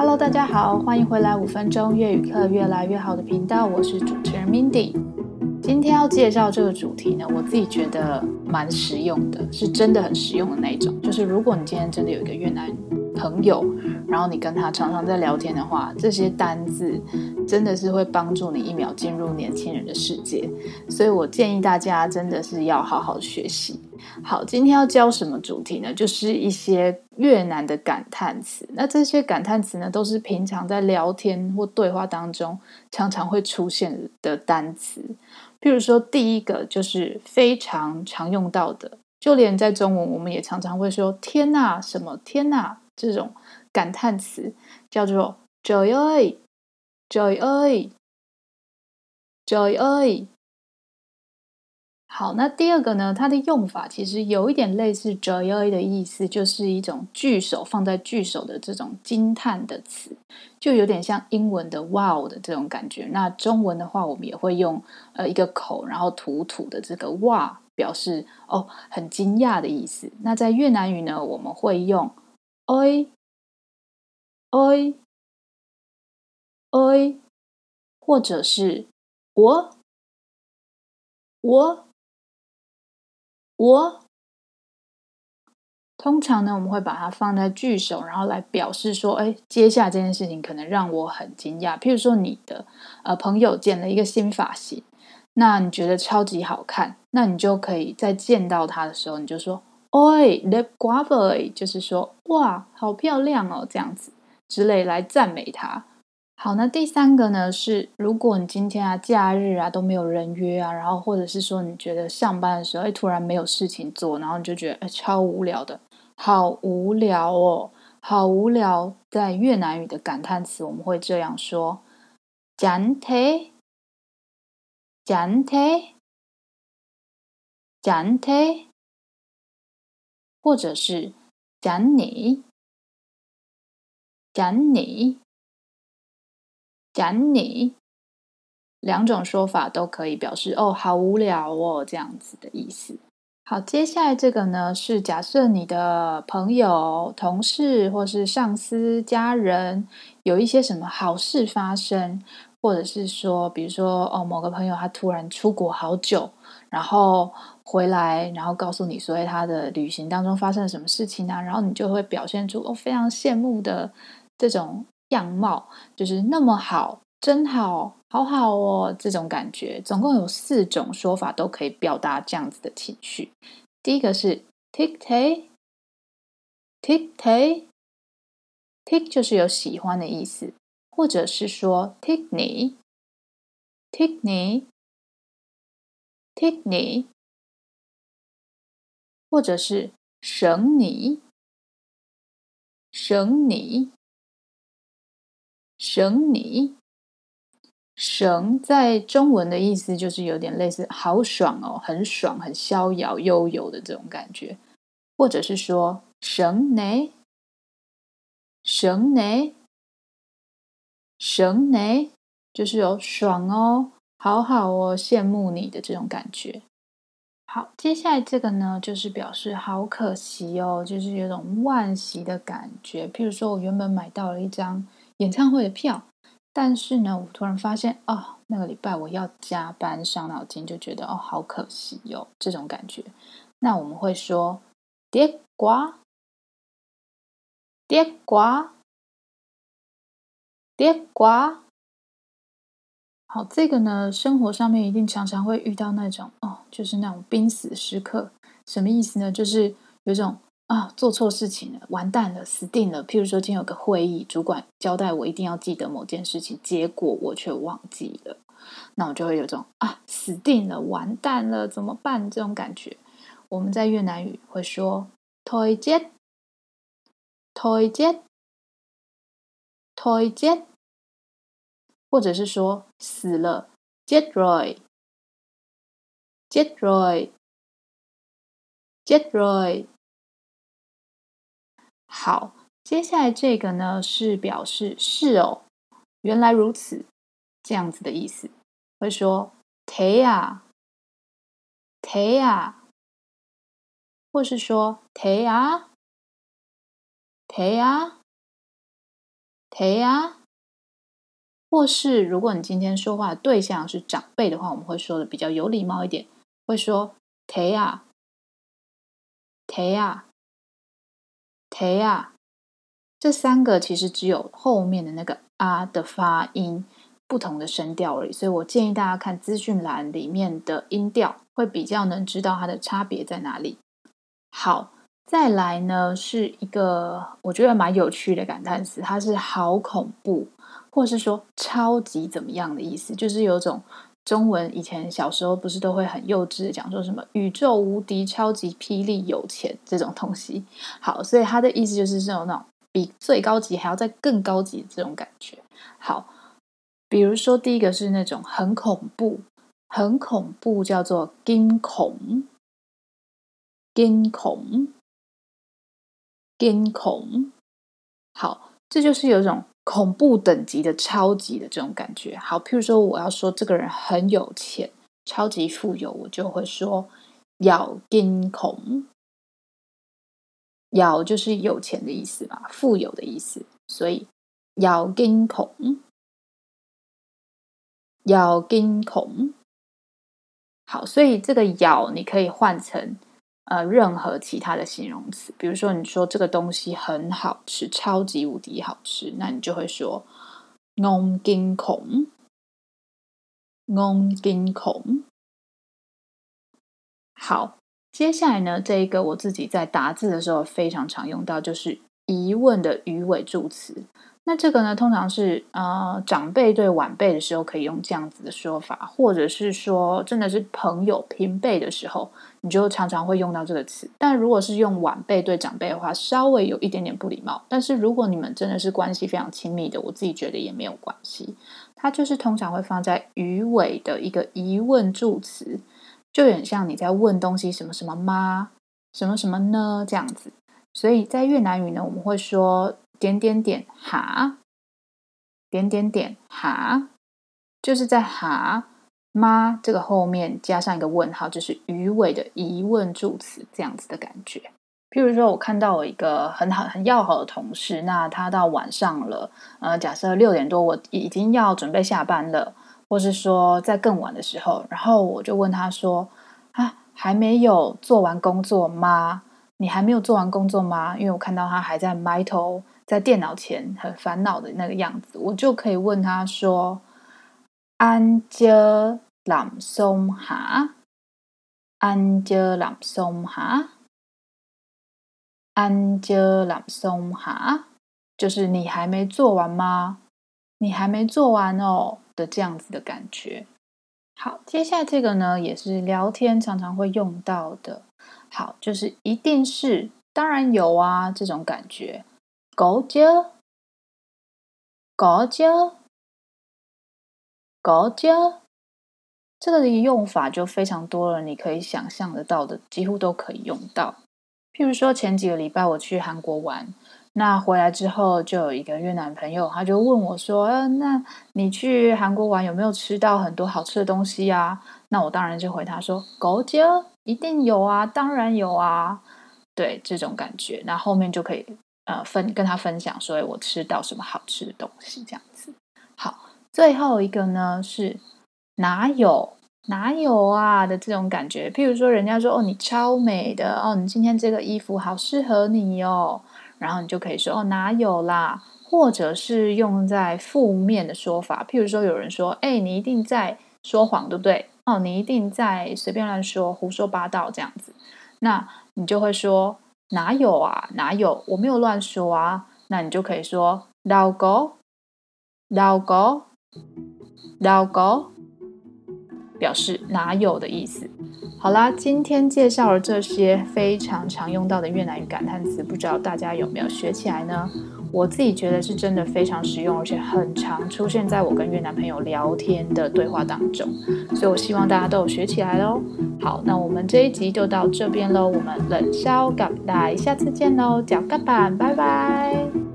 Hello，大家好，欢迎回来五分钟粤语课越来越好的频道，我是主持人 Mindy。今天要介绍这个主题呢，我自己觉得蛮实用的，是真的很实用的那种。就是如果你今天真的有一个越南朋友，然后你跟他常常在聊天的话，这些单字真的是会帮助你一秒进入年轻人的世界。所以我建议大家真的是要好好学习。好，今天要教什么主题呢？就是一些越南的感叹词。那这些感叹词呢，都是平常在聊天或对话当中常常会出现的单词。譬如说，第一个就是非常常用到的，就连在中文我们也常常会说“天哪”什么“天哪”。这种感叹词叫做 “Trời ơi”，“Trời ơi”，“Trời ơi”。好，那第二个呢？它的用法其实有一点类似 “Trời ơi” 的意思，就是一种句首放在句首的这种惊叹的词，就有点像英文的 “wow” 的这种感觉。那中文的话，我们也会用呃一个口，然后吐吐的这个“哇”，表示哦很惊讶的意思。那在越南语呢，我们会用 oi。ôi，ôi，ôi，或者是我，我，我。通常呢，我们会把它放在句首，然后来表示说，哎，接下来这件事情可能让我很惊讶。譬如说，你的呃朋友剪了一个新发型，那你觉得超级好看，那你就可以在见到他的时候，你就说。Ôi, đẹp quá vậy，就是说，哇，好漂亮哦，这样子之类来赞美他。好，那第三个呢是，如果你今天啊假日啊都没有人约啊，然后或者是说你觉得上班的时候，哎，突然没有事情做，然后你就觉得哎超无聊的，好无聊哦，好无聊。在越南语的感叹词，我们会这样说：chán thế，chán thế，chán thế。或者是讲你，讲你，讲你，两种说法都可以表示哦，好无聊哦，这样子的意思。好，接下来这个呢，是假设你的朋友、同事或是上司、家人有一些什么好事发生，或者是说，比如说哦，某个朋友他突然出国好久，然后。回来，然后告诉你说，哎，他的旅行当中发生了什么事情啊？然后你就会表现出哦，非常羡慕的这种样貌，就是那么好，真好，好好哦，这种感觉。总共有四种说法都可以表达这样子的情绪。第一个是 thích thế，thích thế，thích 就是有喜欢的意思，或者是说 thích nhỉ，thích nhỉ，thích nhỉ。或者是省你，省你，省你，省在中文的意思就是有点类似好爽哦，很爽，很逍遥悠游的这种感觉。或者是说省你，省你，省你，就是有爽哦，好好哦，羡慕你的这种感觉。好，接下来这个呢，就是表示好可惜哦，就是有种惋惜的感觉。譬如说，我原本买到了一张演唱会的票，但是呢，我突然发现，哦，那个礼拜我要加班，伤脑筋，就觉得哦，好可惜哟、哦，这种感觉。那我们会说跌瓜，跌瓜跌瓜。好，这个呢，生活上面一定常常会遇到那种哦，就是那种濒死时刻。什么意思呢？就是有一种啊、做错事情了，完蛋了，死定了。譬如说，今天有个会议，主管交代我一定要记得某件事情，结果我却忘记了，那我就会有种啊，死定了，完蛋了，怎么办？这种感觉。我们在越南语会说 “thôi chết”，“thôi chết”，“thôi chết”。或者是说死了 jet roi jet roi jet roi。好，接下来这个呢是表示是哦，原来如此，这样子的意思。会说 thế à，thế à，或是说 thế á，thế á。或是如果你今天说话的对象是长辈的话，我们会说的比较有礼貌一点，会说 thế à？thế à？thế à？这三个其实只有后面的那个啊的发音不同的声调而已，所以我建议大家看资讯栏里面的音调，会比较能知道它的差别在哪里。好，再来呢是一个我觉得蛮有趣的感叹词，它是好恐怖，或是说超级怎么样的意思，就是有种中文以前小时候不是都会很幼稚讲说什么宇宙无敌超级霹雳有钱这种东西。好，所以它的意思就是这种那种。比最高级还要再更高级的这种感觉。好，比如说第一个是那种很恐怖，很恐怖，叫做惊恐，惊恐，惊恐。好，这就是有一种恐怖等级的超级的这种感觉。好，譬如说我要说这个人很有钱，超级富有，我就会说要金恐。有就是有钱的意思嘛，富有的意思，所以要金恐，要金恐。好，所以这个要你可以换成呃任何其他的形容词，比如说你说这个东西很好吃，超级无敌好吃，那你就会说 “ngon gin khủng，ngon kinh khủng。好。接下来呢，这一个我自己在打字的时候非常常用到，就是疑问的语尾助词。那这个呢，通常是呃长辈对晚辈的时候可以用这样子的说法，或者是说真的是朋友平辈的时候，你就常常会用到这个词。但如果是用晚辈对长辈的话，稍微有一点点不礼貌。但是如果你们真的是关系非常亲密的，我自己觉得也没有关系。它就是通常会放在语尾的一个疑问助词。就有点像你在问东西什么什么吗？什么什么呢？这样子，所以在越南语呢，我们会说点点点哈，点点点哈，就是在哈吗这个后面加上一个问号，就是鱼尾的疑问助词，这样子的感觉。譬如说，我看到我一个很好很要好的同事，那他到晚上了，呃，假设六点多，我已经要准备下班了。或是说在更晚的时候，然后我就问他说：“啊，还没有做完工作吗？你还没有做完工作吗？”因为我看到他还在埋头在电脑前，很烦恼的那个样子，我就可以问他说：“Anh chưa làm xong hả？Anh chưa làm xong hả？Anh chưa làm xong hả？就是你还没做完吗？你还没做完哦。”的这样子的感觉。好，接下来这个呢，也是聊天常常会用到的。好，就是一定是，当然有啊，这种感觉。Có chứ，có chứ，có chứ，这个的用法就非常多了，你可以想象得到的，几乎都可以用到。譬如说，前几个礼拜我去韩国玩。那回来之后，就有一个越南朋友，他就问我说：“呃，那你去韩国玩有没有吃到很多好吃的东西啊？”那我当然就回他说：“狗姐，一定有啊，当然有啊。”对，这种感觉，那后面就可以呃分跟他分享说我吃到什么好吃的东西这样子。好，最后一个呢是哪有哪有啊的这种感觉，譬如说人家说：“哦，你超美的哦，你今天这个衣服好适合你哦。”然后你就可以说哦，哪有啦，或者是用在负面的说法，譬如说有人说，哎，你一定在说谎，对不对？哦，你一定在随便乱说、胡说八道这样子，那你就会说哪有啊，哪有，我没有乱说啊。那你就可以说老狗，老狗，老狗，表示哪有的意思。好啦，今天介绍了这些非常常用到的越南语感叹词，不知道大家有没有学起来呢？我自己觉得是真的非常实用，而且很常出现在我跟越南朋友聊天的对话当中，所以我希望大家都有学起来喽。好，那我们这一集就到这边喽，我们冷烧咖，来下次见喽，脚个板，拜拜。